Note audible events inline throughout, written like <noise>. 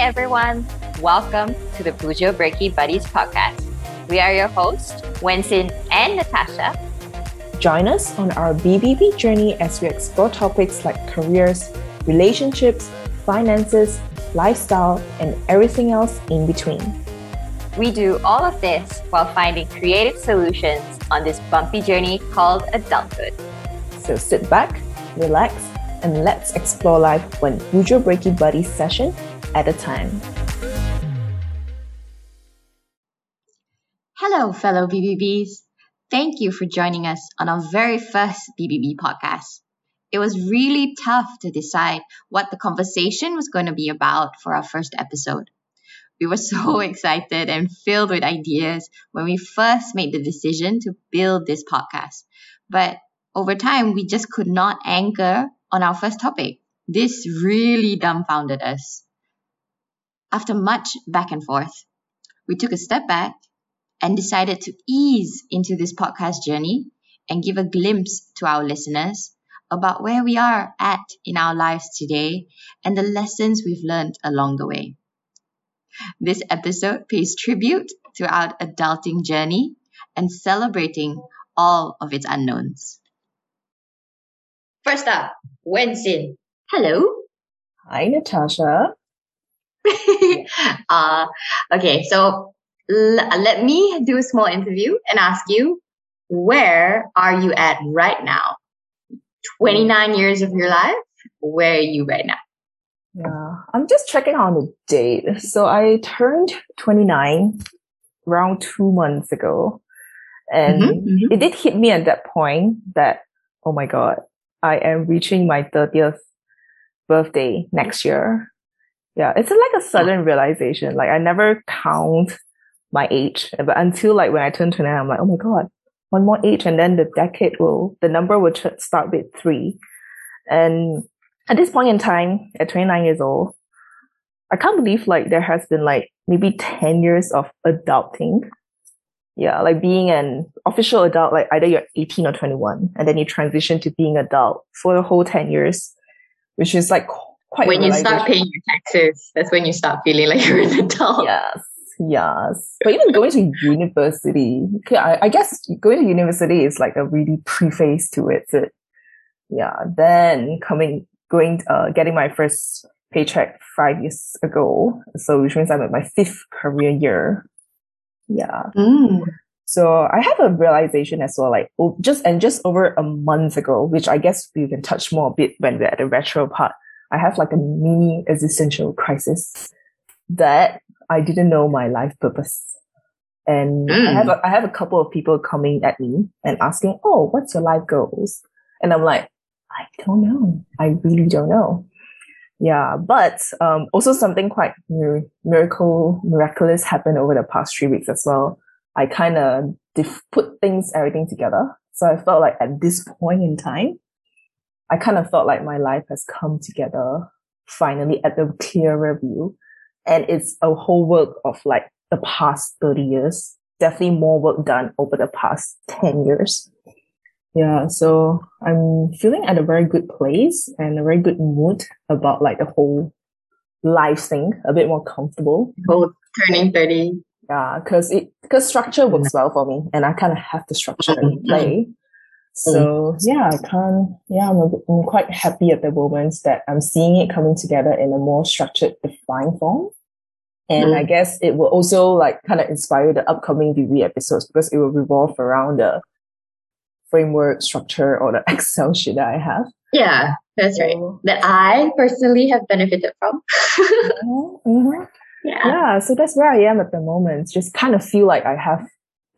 everyone. Welcome to the Bujo Breaky Buddies podcast. We are your hosts, Wensin and Natasha. Join us on our BBB journey as we explore topics like careers, relationships, finances, lifestyle, and everything else in between. We do all of this while finding creative solutions on this bumpy journey called adulthood. So sit back, relax, and let's explore life one Bujo Breaky Buddies session at a time. Hello, fellow BBBs. Thank you for joining us on our very first BBB podcast. It was really tough to decide what the conversation was going to be about for our first episode. We were <laughs> so excited and filled with ideas when we first made the decision to build this podcast. But over time, we just could not anchor on our first topic. This really dumbfounded us. After much back and forth, we took a step back and decided to ease into this podcast journey and give a glimpse to our listeners about where we are at in our lives today and the lessons we've learned along the way. This episode pays tribute to our adulting journey and celebrating all of its unknowns. First up, Wensin. Hello. Hi, Natasha. <laughs> uh, okay, so l- let me do a small interview and ask you, where are you at right now? 29 years of your life, where are you right now? Yeah, I'm just checking on the date. So I turned 29 around two months ago. And Mhm, mhm. it did hit me at that point that, oh my God, I am reaching my 30th birthday next year. Yeah, it's like a sudden realization. Like I never count my age, but until like when I turn 29, I'm like, oh my God, one more age. And then the decade will, the number will start with three. And at this point in time, at 29 years old, I can't believe like there has been like maybe 10 years of adulting. Yeah, like being an official adult, like either you're 18 or 21, and then you transition to being adult for the whole 10 years, which is like quite When you start paying your taxes, that's when you start feeling like you're an adult. Yes, yes. But even going to university, okay, I, I guess going to university is like a really preface to it. So, yeah. Then coming, going, uh, getting my first paycheck five years ago. So which means I'm at my fifth career year. Yeah. Mm. So I have a realization as well, like just and just over a month ago, which I guess we can touch more a bit when we're at the retro part. I have like a mini existential crisis that I didn't know my life purpose. And I Mm. have a, I have a couple of people coming at me and asking, "Oh, what's your life goals?" And I'm like, "I don't know. I really don't know." Yeah, but um, also something quite mir- miracle miraculous happened over the past three weeks as well. I kind of dif- put things everything together. So I felt like at this point in time, I kind of felt like my life has come together finally at the clearer view. And it's a whole work of like the past 30 years. Definitely more work done over the past 10 years. Yeah. So I'm feeling at a very good place and a very good mood about like the whole life thing, a bit more comfortable. Both turning 30. Yeah, because it because structure works well for me, and I kind of have the structure in play. So yeah, I can't. Yeah, I'm, a, I'm quite happy at the moment that I'm seeing it coming together in a more structured, defined form. And I guess it will also like kind of inspire the upcoming BB episodes because it will revolve around the framework, structure, or the <laughs> Excel sheet that I have. Yeah, that's right. So, That I personally have benefited from. mhm, mhm. <laughs> yeah. yeah so that's where i am at the moment just kind of feel like i have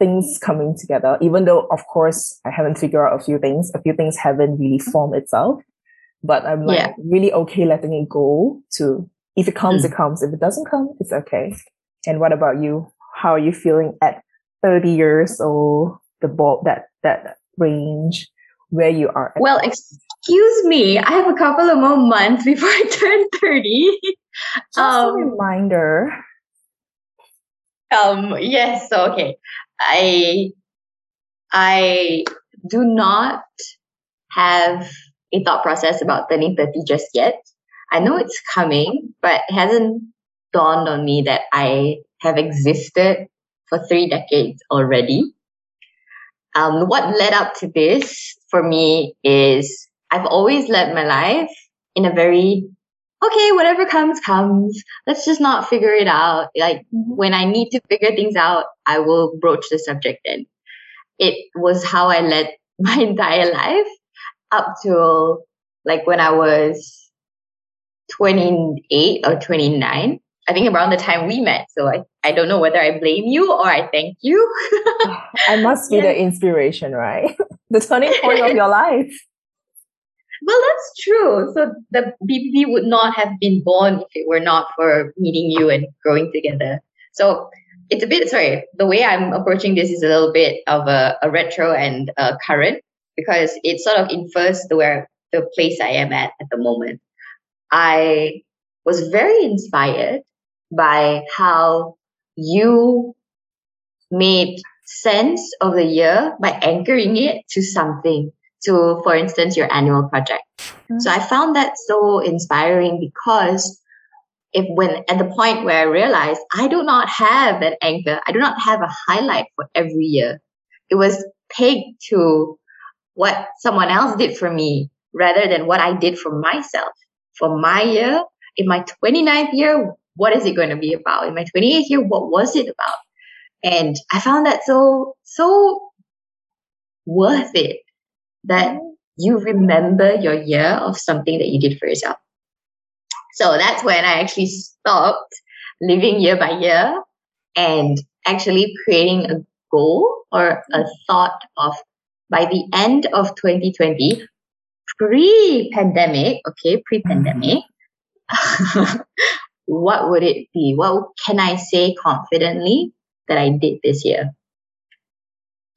things coming together even though of course i haven't figured out a few things a few things haven't really formed itself but i'm like Yeah. really okay letting it go to if it comes it comes if it doesn't come it's okay and what about you how are you feeling at 30 years old the ball that that range where you are at Well, excuse me. I have a couple of more months <laughs> before I turn 30. just a um, reminder Um, yes, so okay. I I do not have a thought process about turning 30 just yet. I know it's coming, but it hasn't dawned on me that I have existed for three decades already. Um, what led up to this for me is I've always led my life in a very okay, whatever comes, comes. Let's just not figure it out. Like mm-hmm. when I need to figure things out, I will broach the subject then. It was how I led <laughs> my entire life up till like when I was 28 or 29. I think around the time we met. So I, I don't know whether I blame you or I thank you. <laughs> I must be yeah. the inspiration, right? <laughs> the turning point of your life. Well, that's true. So the BBB would not have been born if it were not for meeting you and growing together. So it's a bit, sorry, the way I'm approaching this is a little bit of a, a retro and a current because it sort of infers the where the place I am at at the moment. I was very inspired by how you made sense of the year by anchoring it to something to, for instance, your annual project. Mm-hmm. So I found that so inspiring because if when at the point where I realized I do not have an anchor, I do not have a highlight for every year. It was pegged to what someone else did for me rather than what I did for myself. For my year, in my 29th year, what is it going to be about? In my 28th year, what was it about? And I found that so, so worth it that you remember your year of something that you did for yourself. So that's when I actually stopped living year by year and actually creating a goal or a thought of by the end of 2020, pre pandemic, okay, pre pandemic, mm-hmm. <laughs> what would it be? What can I say confidently that I did this year?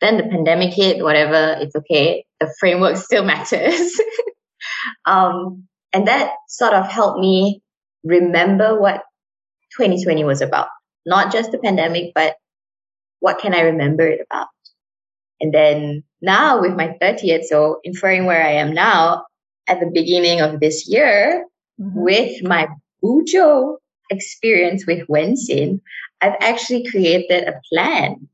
Then the pandemic hit, whatever, it's okay. The framework still <laughs> matters. um, and that sort of helped me remember what 2020 was about. Not just the pandemic, but what can I remember it about? And then now with my 30th, so inferring where I am now at the beginning of this year mm-hmm. with my Bujo experience with Wensin, I've actually created a plan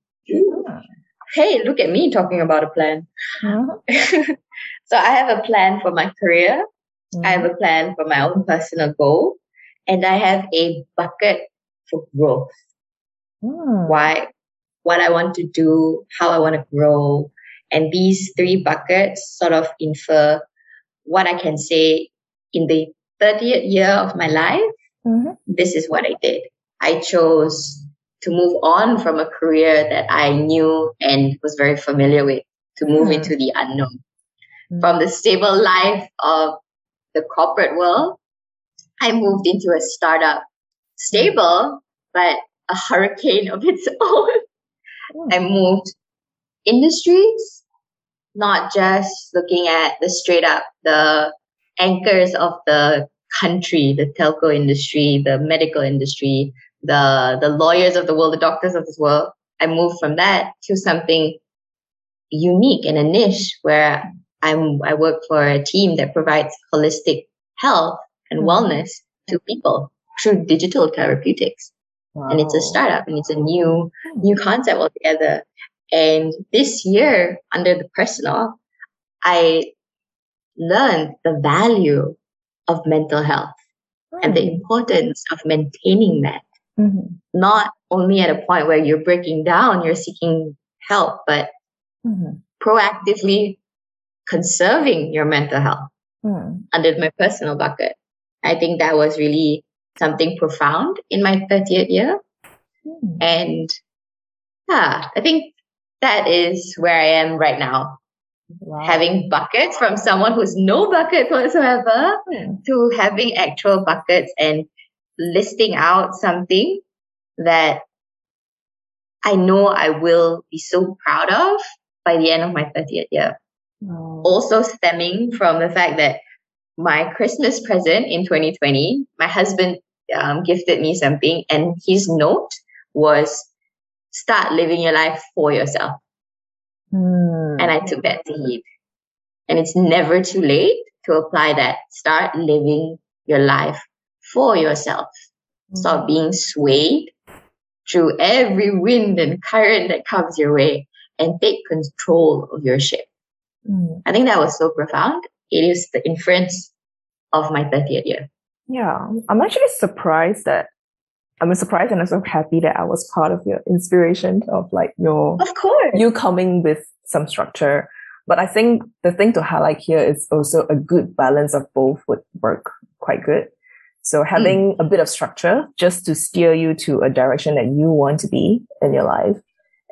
hey, look at me talking about a plan. Mm-hmm. <laughs> so I have a plan for my career. Mm-hmm. I have a plan for my own personal goal. And I have a bucket for growth. Mm. Why, what I want to do, how I want to grow. And these three buckets sort of infer what I can say in the 30th year of my life. Mm-hmm. This is what I did. I chose to move on from a career that I knew and was very familiar with to move mm. into the unknown. Mm. From the stable life of the corporate world, I moved into a startup, stable, but a hurricane of its <laughs> own. Mm. I moved industries, not just looking at the straight up, the anchors of the country, the telco industry, the medical industry, the the lawyers of the world, the doctors of this world. I moved from that to something unique and a niche where I'm I work for a team that provides holistic health and mm-hmm. wellness to people through digital therapeutics. Wow. And it's a startup and it's a new new concept altogether. And this year, under the personal, I learned the value of mental health and the hmm. importance of maintaining that Mm-hmm. Not only at a point where you're breaking down, you're seeking help, but mm-hmm. proactively conserving your mental health mm. under my personal bucket. I think that was really something profound in my 30th year. Mm. And yeah, I think that is where I am right now. Wow. Having buckets from someone who's no buckets whatsoever mm. to having actual buckets and listing out something that I know I will be so proud of by the end of my 30th year. Oh. Also stemming from the fact that my Christmas present in 2020, my husband um, gifted me something and his note was start living your life for yourself. Mm. And I took that to heed. And it's never too late to apply that. Start living your life for yourself. Stop being swayed through every wind and current that comes your way and take control of your ship. Mm. I think that was so profound. It is the inference of my 30th year. Yeah, I'm actually surprised that I'm surprised and I'm so happy that I was part of your inspiration of like your Of course. you coming with some structure. But I think the thing to highlight here is also a good balance of both would work quite good. So hmm. having a bit of structure just to steer you to a direction that you want to be in your life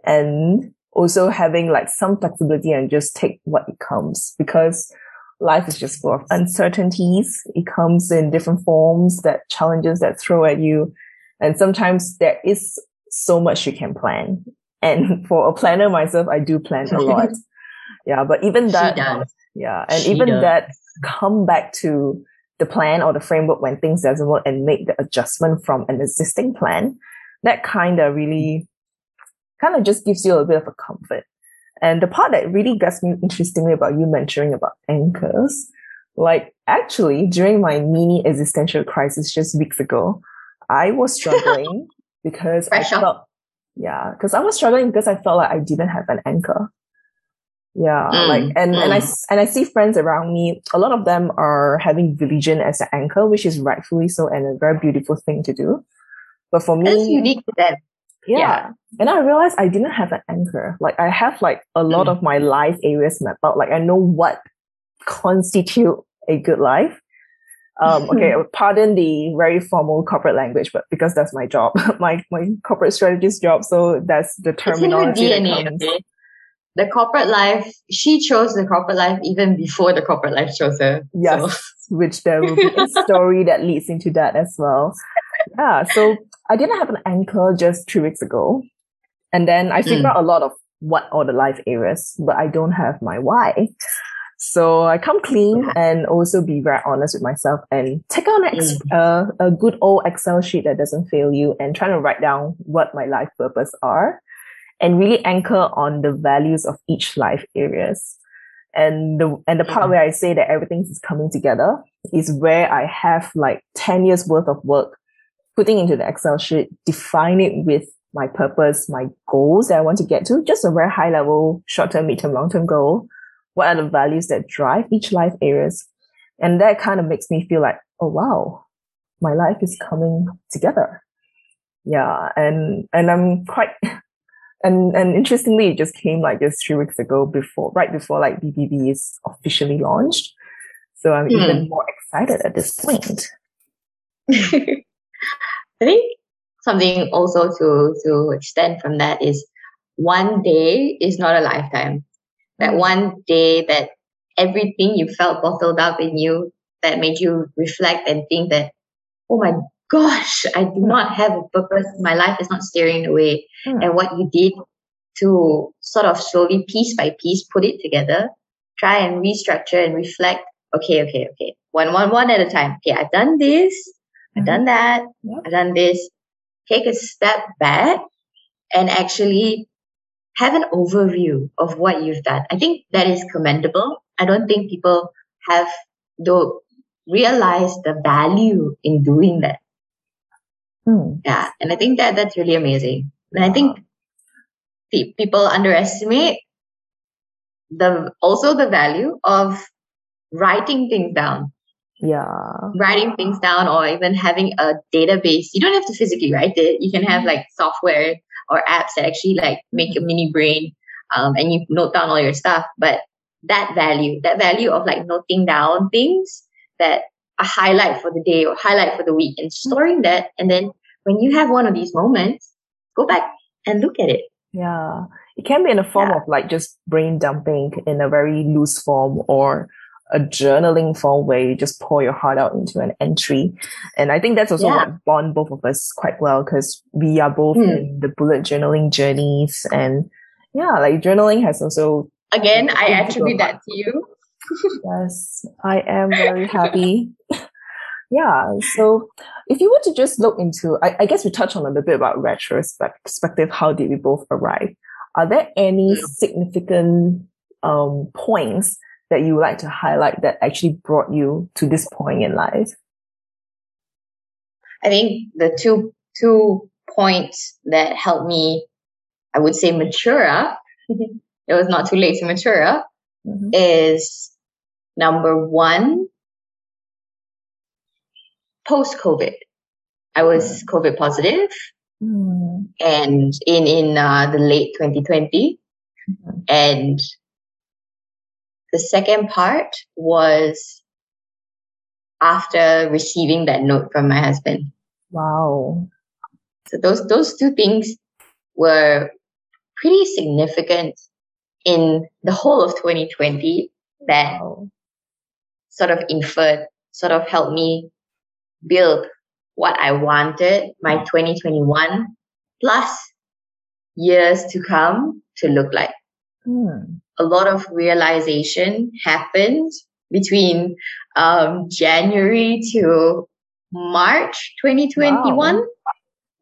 and also having like some flexibility and just take what it comes because life is just full of uncertainties. It comes in different forms that challenges that throw at you. And sometimes there is so much you can plan. And <laughs> for a planner myself, I do plan a <laughs> lot. yeah. But even that, yeah. And She even does. that come back to the plan or the framework when things doesn't work and make the adjustment from an existing plan. That kind of really kind of just gives you a bit of a comfort. And the part that really gets me interestingly about you mentioning about anchors, like actually during my mini existential crisis just weeks ago, I was struggling <laughs> because Pressure. I felt, yeah, because I was struggling because I felt like I didn't have an anchor. Yeah, Mm, like and and I mm. and I see friends around me. A lot of them are having religion as an anchor, which is rightfully so and a very beautiful thing to do. But for me, That's unique to them. yeah. Yeah. And I realized I didn't have an anchor. Like I have like a lot Mm. of my life areas mapped out. Like I know what constitute a good life. Um, <laughs> okay, pardon the very formal corporate language, but because that's my job, <laughs> my my corporate strategist job, so that's the It's in terminology. that DNA. Okay? The corporate life, she chose the corporate life even before the corporate life chose her. Yes, So, <laughs> which there will be a <laughs> story that leads into that as well. Yeah, so I didn't have an anchor just three weeks ago. And then I figured Mm. out a lot of what are the life areas, but I don't have my why. So I come clean and also be very honest with myself and take out an ex- uh, a good old Excel sheet that doesn't fail you and trying to write down what my life purpose are and really anchor on the values of each life areas. And the and the part Mhm. where I say that everything is coming together is where I have like 10 years worth of work putting into the Excel sheet, define it with my purpose, my goals that I want to get to, just a very high level, short term, mid term, long term goal. What are the values that drive each life areas? And that kind of makes me feel like, oh wow, my life is coming together. Yeah. And, and I'm quite, <laughs> and, and interestingly, it just came like just three weeks ago before, right before like BBB is officially launched. So I'm Hmm. even more excited at this point. <laughs> I think something also to to extend from that is one day is not a lifetime. That Mm. one day that everything you felt bottled up in you that made you reflect and think that, oh my gosh, I do not have a purpose. My life is not steering away. Hmm. And what you did to sort of slowly, piece by piece, put it together, try and restructure and reflect. Okay, okay, okay. One, one, one at a time. Okay, I've done this. I've done that. Yep. I've done this. Take a step back and actually have an overview of what you've done. I think that is commendable. I don't think people have don't realize the value in doing that. Hmm. Yeah, and I think that that's really amazing. And I think pe- people underestimate the also the value of writing things down, Yeah. writing things down, or even having a database. You don't have to physically write it. You can have like software or apps that actually like make a mini brain, um, and you note down all your stuff. But that value, that value of like noting down things that a highlight for the day or highlight for the week, and storing that, and then when you have one of these moments, go back and look at it. Yeah. It can be in a form Yeah. of like just brain dumping in a very loose form or a journaling form where you just pour your heart out into an entry. And I think that's also Yeah. what bond both of us quite well because we are both Hmm. in the bullet journaling journeys. And yeah, like journaling has also, Again, I attribute that to you. yes, I am very happy. <laughs> yeah. So if you were to just look into, I, I guess we touched on a little bit about retrospective. perspective. How did we both arrive? Are there any significant um, points that you would like to highlight that actually brought you to this point in life? I think the two two points that helped me, I would say, mature up. it was not too late to mature up. Mhm. Is number one, post COVID. I was COVID positive Mm. and in in uh, the late 2020 Mhm. and the second part was after receiving that note from my husband Wow. so those those two things were pretty significant in the whole of 2020 that Wow. sort of inferred sort of helped me build what I wanted my 2021 plus years to come to look like Mm. a lot of realization happened between um, January to March 2021.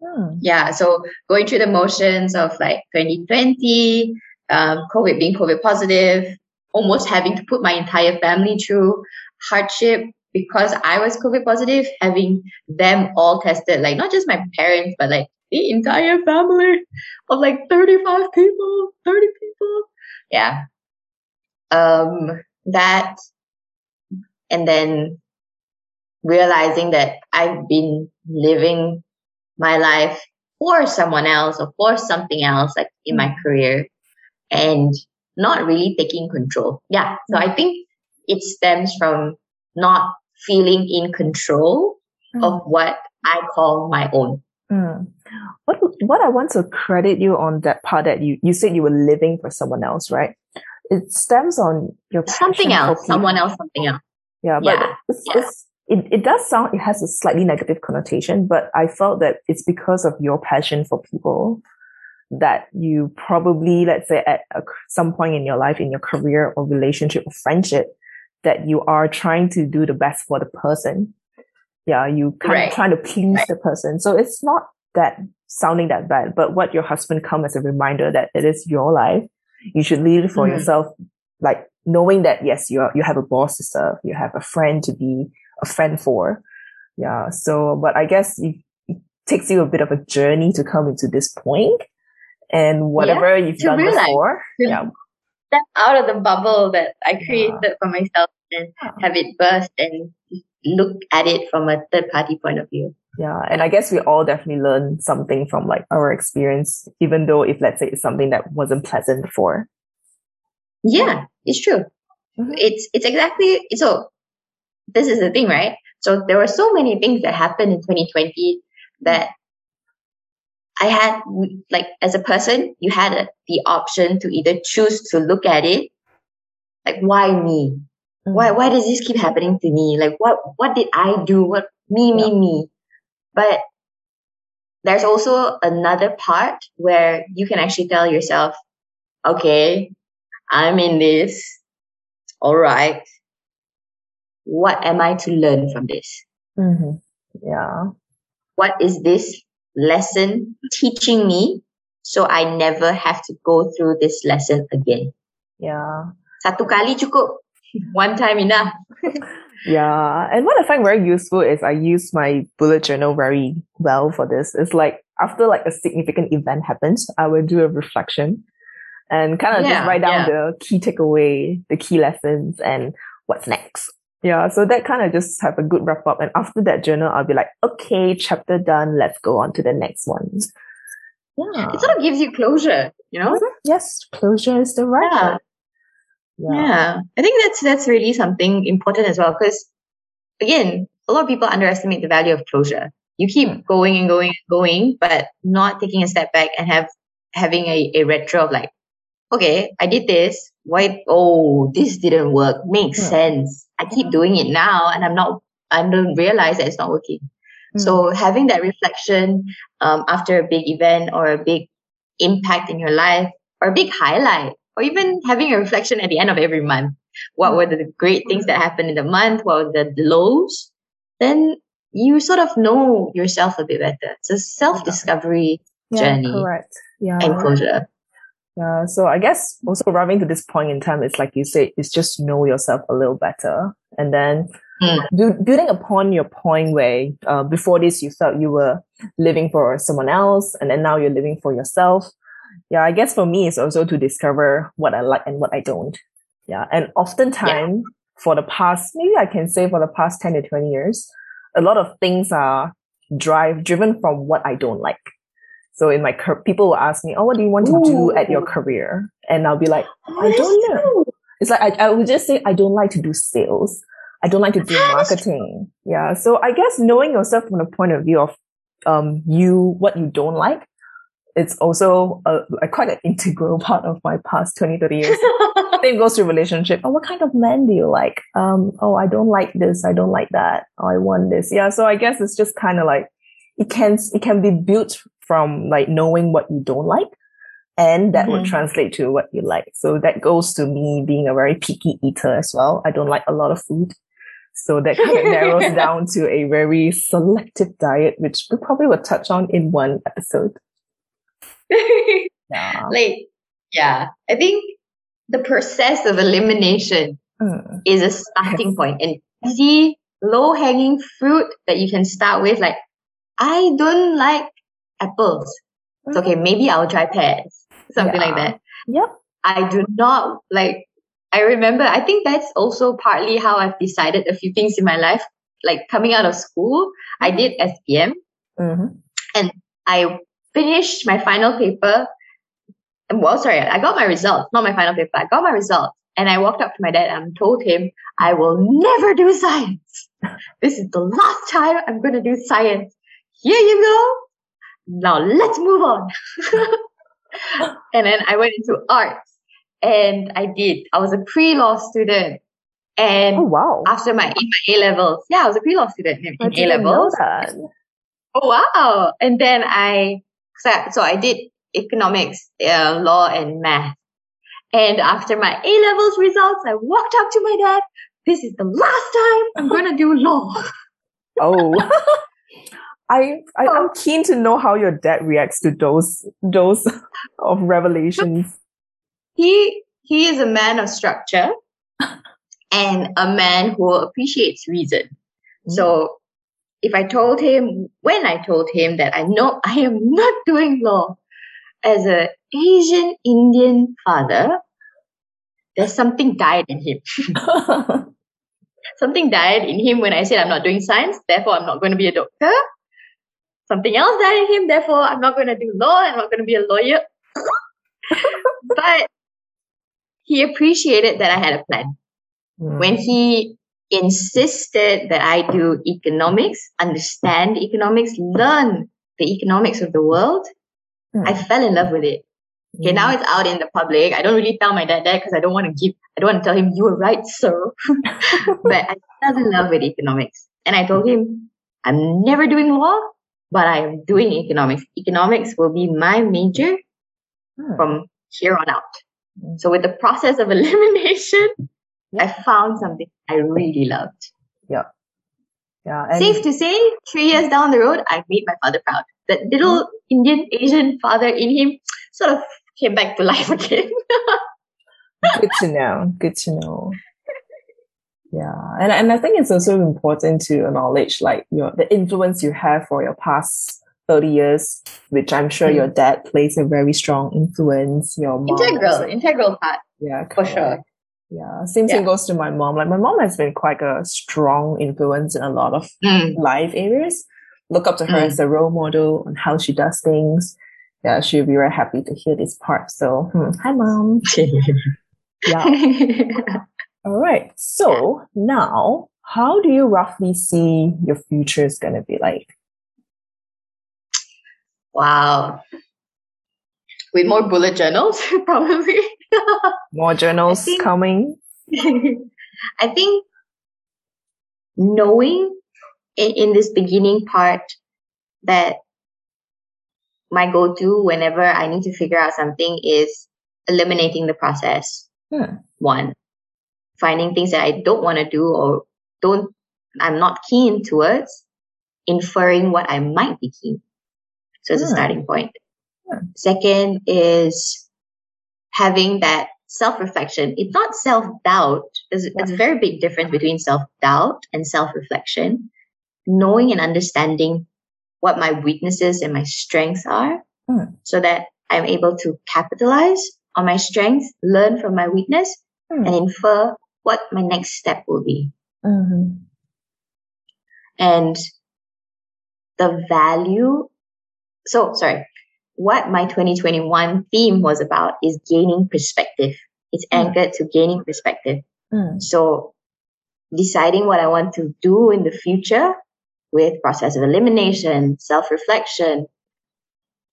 Mm. Yeah, so going through the motions of like 2020, um, COVID being COVID positive, almost having to put my entire family through hardship because I was COVID positive, having them all tested, like not just my parents, but like the entire family of like 35 people, 30 people. Yeah. Um, that, and then realizing that I've been living my life for someone else or for something else, like in my career, and not really taking control. Yeah. So I think it stems from not feeling in control of what I call my own. Mm. What what I want to credit you on that part that you you said you were living for someone else, right? It stems on your Something passion for else, someone else, something else. Yeah, but Yeah, it's, yeah. it's it, it does sound it has a slightly negative connotation, but I felt that it's because of your passion for people that you probably, let's say, at a, some point in your life, in your career or relationship or friendship, that you are trying to do the best for the person. Yeah, you kind Right. of trying to please Right. the person. So it's not that sounding that bad, but what your husband come as a reminder that it is your life. You should lead it for Mhm. yourself, like knowing that yes, you are, you have a boss to serve, you have a friend to be a friend for. Yeah. So, but I guess it, it takes you a bit of a journey to come into this point, and whatever you've done realize. before, yeah, Step out of the bubble that I created Yeah. for myself and have it burst and look at it from a third party point of view. yeah. And I guess we all definitely learn something from like our experience, even though if let's say it's something that wasn't pleasant before. Yeah, it's true. Mhm. It's it's exactly so. This is the thing, right? So there were so many things that happened in 2020 that I had like as a person, you had a, the option to either choose to look at it, like why me? Why why does this keep happening to me? Like what what did I do? What me me me? But there's also another part where you can actually tell yourself, okay, I'm in this. All right. What am I to learn from this? Mhm. Yeah. What is this lesson teaching me so I never have to go through this lesson again? Yeah. Satu kali cukup. One time enough. <laughs> Yeah. And what I find very useful is I use my bullet journal very well for this. It's like after like a significant event happens, I will do a reflection and kind of just write down yeah. the key takeaway, the key lessons and what's next. Yeah. So that kind of just have a good wrap up. And after that journal, I'll be like, okay, chapter done. Let's go on to the next one. Yeah. It ah. sort of gives you closure, you know? Mm-hmm. Yes. Closure is the right Yeah. word. Yeah, I think that's that's really something important as well because again, a lot of people underestimate the value of closure. You keep mm. going and going and going, but not taking a step back and have having a, a retro of like, okay, I did this. Why? Oh, this didn't work. Makes Hmm. sense. I keep doing it now, and I'm not. I don't realize that it's not working. Mm. So having that reflection um, after a big event or a big impact in your life or a big highlight or even having a reflection at the end of every month. What were the great things that happened in the month? What were the lows? Then you sort of know yourself a bit better. It's a self-discovery yeah, journey correct. Yeah. and closure. Yeah, so I guess also arriving to this point in time, it's like you say, it's just know yourself a little better. And then Mm. Bu- building upon your point where uh, before this you felt you were living for someone else and then now you're living for yourself. Yeah, I guess for me it's also to discover what I like and what I don't. Yeah. And oftentimes for the past, maybe I can say for the past 10 to 20 years, a lot of things are drive driven from what I don't like. So in my car- people will ask me, "Oh, what do you want to do at your career?" And I'll be like, Oh, "I don't know." true. It's like I, I would just say I don't like to do sales. I don't like to do marketing. Yeah. So I guess knowing yourself from the point of view of um you what you don't like, it's also a, a quite an integral <laughs> part of my past 20, 30 years. <laughs> Same goes to relationship. Oh, what kind of man do you like? Um, oh, I don't like this. I don't like that. Oh, I want this. Yeah. So I guess it's just kind of like it can it can be built from like knowing what you don't like, and that would Mhm. translate to what you like. So that goes to me being a very picky eater as well. I don't like a lot of food. So that kind of narrows <laughs> down to a very selective diet, which we probably will touch on in one episode. <laughs> Yeah. like, yeah, I think the process of elimination Mm. is a starting point and easy, low hanging fruit that you can start with. Like, I don't like apples. It's okay. Maybe I'll try pears. Something like that. Yep. I do not like, I remember, I think that's also partly how I've decided a few things in my life. Like coming out of school, I did SPM. hmm I finished my final paper. Well, sorry, I got my results, not my final paper. I got my results. And I walked up to my dad and told him, I will never do science. This is the last time I'm going to do science. Here you go. Now let's move on. <laughs> and then I went into arts and I did. I was a pre-law student. And Oh wow. after my, my A levels, yeah, I was a pre-law student in, in A levels. Oh wow! And then I so, so I did economics, uh, law, and math. And after my A levels results, I walked up to my dad. This is the last time I'm gonna do law. Oh. <laughs> <laughs> I, I I'm oh. keen to know how your dad reacts to those those <laughs> of revelations. He he is a man of structure <laughs> and a man who appreciates reason. Mm. So if I told him when I told him that I know I am not doing law as a Asian Indian father, there's something died in him. <laughs> Something died in him when I said I'm not doing science, therefore I'm not going to be a doctor. Something else died in him, therefore I'm not going to do law, I'm not going to be a lawyer. <laughs> but he appreciated that I had a plan. Mm. When he insisted that I do economics, understand economics, learn the economics of the world, Mm. I fell in love with it. Okay, now it's out in the public. I don't really tell my dad that because I don't want to give, I don't want to tell him, you were right, sir. <laughs> but I fell in love with economics. And I told him, I'm never doing law, but I am doing economics. Economics will be my major Hmm. from here on out. Mm. So with the process of <laughs> elimination, I found something I really loved. yeah. And Safe to say, three years down the road, I made my father proud. That little Indian Asian father in him sort of came back to life <laughs> again. good to know. Good to know. Yeah. And and I think it's also important to acknowledge like your the influence you have for your past 30 years, which I'm sure your dad plays a very strong influence. Your mom integral, also- integral part Yeah, for correct. sure. Yeah. Same thing Yeah. goes to my mom. Like my mom has been quite a strong influence in a lot of Mm. life areas. Look up to her Mm. as a role model on how she does things. Yeah, she'll be very happy to hear this part. So, hmm, hi mom. <laughs> Yeah. <laughs> All right. So now, how do you roughly see your future is going to be like? wow. With more bullet journals, <laughs> probably. More journals think- coming? <laughs> I think knowing in, in this beginning part that my go to whenever I need to figure out something is eliminating the process. Hmm. One, finding things that I don't want to do or don't, I'm not keen towards, inferring what I might be keen. So it's a Hmm. starting point. Hmm. Second is having that self reflection. It's not self doubt, There's, there's a very big difference between self doubt and self reflection. Knowing and understanding what my weaknesses and my strengths are Mm. so that I'm able to capitalize on my strengths, learn from my weakness, Mm. and infer what my next step will be. Mhm. And the value, so sorry, what my 2021 theme was about is gaining perspective. It's Mm. anchored to gaining perspective. Mm. So deciding what I want to do in the future with process of elimination, self-reflection,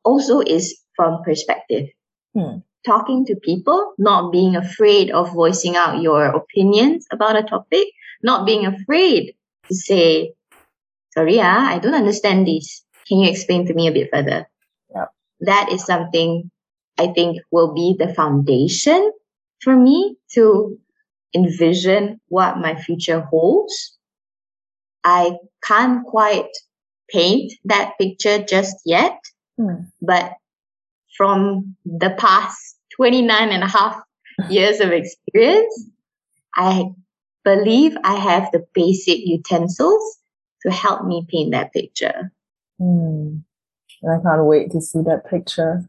also is from perspective. Hmm. Talking to people, not being afraid of voicing out your opinions about a topic, not being afraid to say, sorry, ah, I don't understand this. Can you explain to me a bit further? Yeah. That is something I think will be the foundation for me to envision what my future holds. I can't quite paint that picture just yet, Mm. but from the past 29 and a half <laughs> years of experience, I believe I have the basic utensils to help me paint that picture. Mm. I can't wait to see that picture.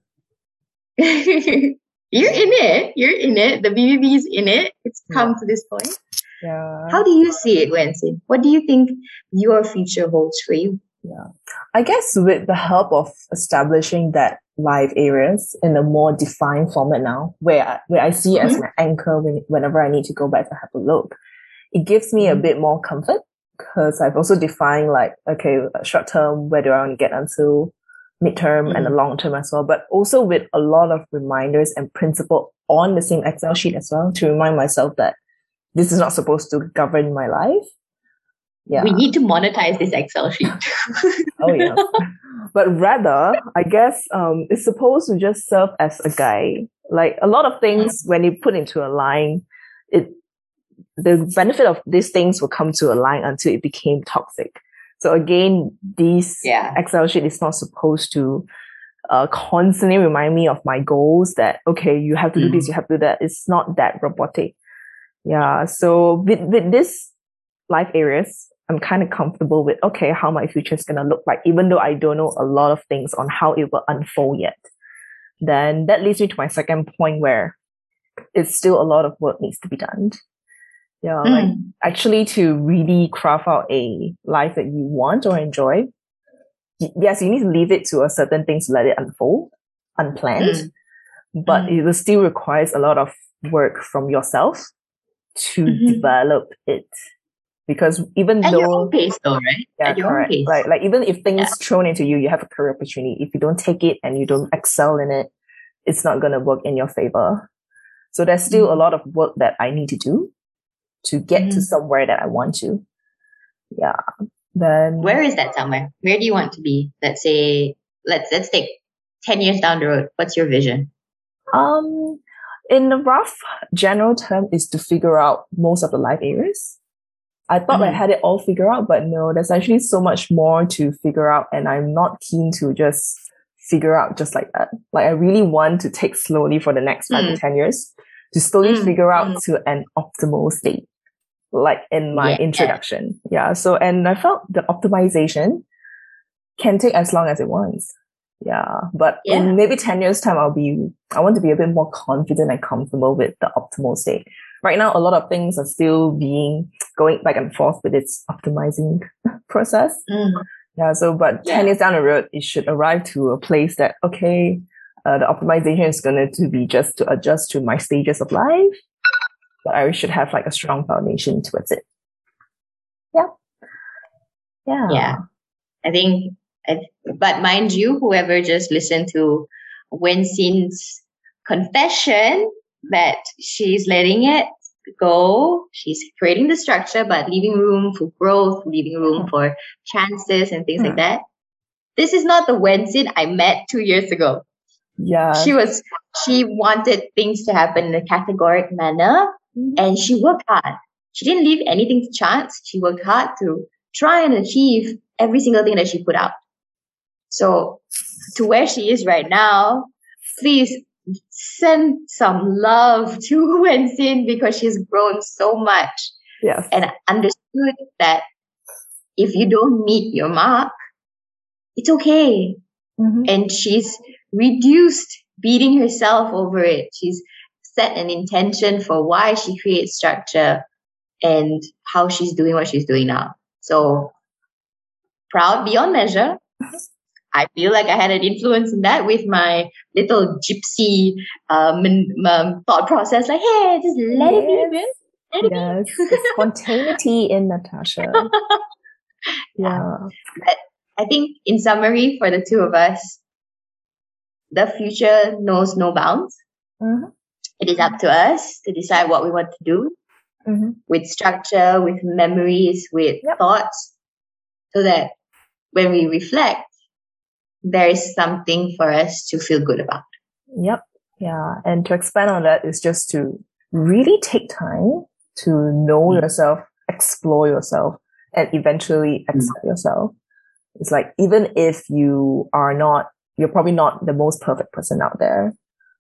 <laughs> You're in it. You're in it. The BBB is in it. It's come to this point. Yeah. How do you see it, Wensin? What do you think your future holds for you? Yeah. I guess with the help of establishing that live areas in a more defined format now, where I, where I see it as mm-hmm. my anchor when, whenever I need to go back to have a look, it gives me a Mhm. bit more comfort because I've also defined like, okay, uh, short term, where do I want to get until midterm and the mm-hmm. long term as well, but also with a lot of reminders and principle on the same Excel sheet as well to remind myself that this is not supposed to govern my life. Yeah. We need to monetize this Excel sheet. Oh yeah. <laughs> but rather, I guess um, it's supposed to just serve as a guide. Like a lot of things, when you put into a line, it the benefit of these things will come to a line until it became toxic. So again, these Yeah. Excel sheet is not supposed to uh, constantly remind me of my goals that okay, you have to do this, you have to do that. It's not that robotic. Yeah. So with with this life areas, I'm kind of comfortable with okay, how my future is gonna look like, even though I don't know a lot of things on how it will unfold yet. Then that leads me to my second point where it's still a lot of work needs to be done. Yeah, like Mm. actually to really craft out a life that you want or enjoy. Yes, you need to leave it to a certain things to let it unfold, unplanned, but Mm. it will still requires a lot of work from yourself to Mhm. develop it. Because even At though your own pace, though, right? yeah, At your own correct. pace. Like, like even if things Yeah. thrown into you, you have a career opportunity. If you don't take it and you don't excel in it, it's not going to work in your favor. So there's still a Mhm. lot of work that I need to do to get to Mhm. somewhere that I want to. Yeah. Then Where is that somewhere? Where do you want to be? Let's say, let's let's take ten years down the road. What's your vision? Um, in the rough general term is to figure out most of the life areas. I thought I Mhm. had it all figured out, but no, there's actually so much more to figure out, and I'm not keen to just figure out just like that. Like I really want to take slowly for the next five to Mm. ten years to slowly Mm, figure out mm. to an optimal state. Like in my Yeah. introduction. Yeah. So and I felt the optimization can take as long as it wants. Yeah. But Yeah. in maybe 10 years time, I'll be, I want to be a bit more confident and comfortable with the optimal state. Right now, a lot of things are still being going back and forth with its optimizing <laughs> process. Mm. Yeah. So, but 10 years down the road, it should arrive to a place that, okay, uh, the optimization is going to be just to adjust to my stages of life. But I should have like a strong foundation towards it. Yeah. Yeah. Yeah. I think, I, but mind you, whoever just listened to Wensin's confession that she's letting it go, she's creating the structure, but leaving room for growth, leaving room for chances and things like Hmm. that. This is not the Wensin I met two years ago. Yeah. She was, she wanted things to happen in a categoric manner Mhm. and she worked hard. She didn't leave anything to chance. She worked hard to try and achieve every single thing that she put out. So to where she is right now, please send some love <laughs> to Wenxin because she's grown so much. Yes. And understood that if you don't meet your mark, it's okay. Mm-hmm. And she's reduced beating herself over it. She's set an intention for why she creates structure and how she's doing what she's doing now. So proud beyond measure. I feel like I had an influence in that with my little gypsy um, um thought process. Like, hey, just let yes. it be. Let it yes. the spontaneity in Natasha. <laughs> yeah. But I think, in summary, for the two of us, the future knows no bounds. Mm-hmm. It is up to us to decide what we want to do mm-hmm. with structure, with memories, with yep. thoughts, so that when we reflect, there is something for us to feel good about. Yep. Yeah. And to expand on that is just to really take time to know mm. yourself, explore yourself, and eventually accept mm. yourself. It's like, even if you are not, you're probably not the most perfect person out there,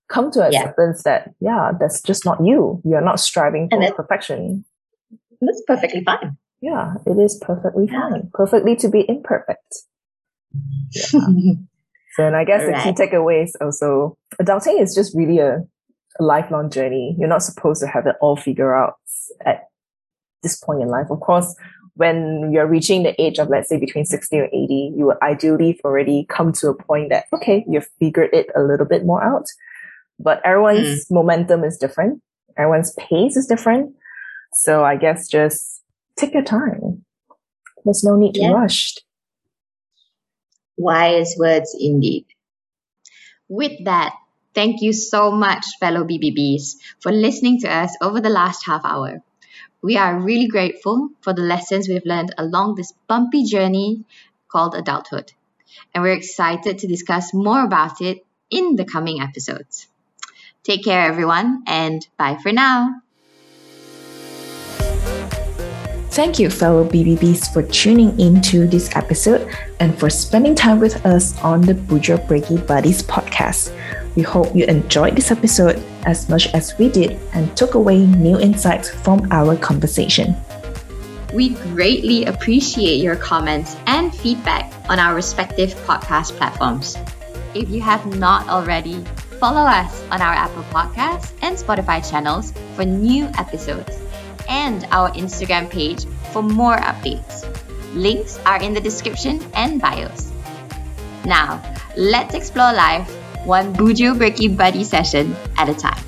come to acceptance yeah. that, yeah, that's just not you. You're not striving for perfection. That's perfectly fine. Yeah, it is perfectly yeah. fine. Perfectly to be imperfect. Yeah. so, and I guess All the right. key takeaway is also adulting is just really a, a lifelong journey. You're not supposed to have it all figured out at this point in life. Of course, when you're reaching the age of, let's say, between 60 or 80, you would ideally already come to a point that, okay, you've figured it a little bit more out. But everyone's mm. momentum is different. Everyone's pace is different. So I guess just take your time. There's no need yeah. to rush. Wise words indeed. With that, thank you so much, fellow BBBs, for listening to us over the last half hour. We are really grateful for the lessons we've learned along this bumpy journey called adulthood. And we're excited to discuss more about it in the coming episodes. Take care, everyone, and bye for now. Thank you, fellow BBBs, for tuning into this episode and for spending time with us on the Bujo Breaky Buddies podcast. We hope you enjoyed this episode as much as we did and took away new insights from our conversation. We greatly appreciate your comments and feedback on our respective podcast platforms. If you have not already, follow us on our Apple Podcasts and Spotify channels for new episodes and our Instagram page for more updates. Links are in the description and bios. Now, let's explore life one Bujo Breaky Buddy session at a time.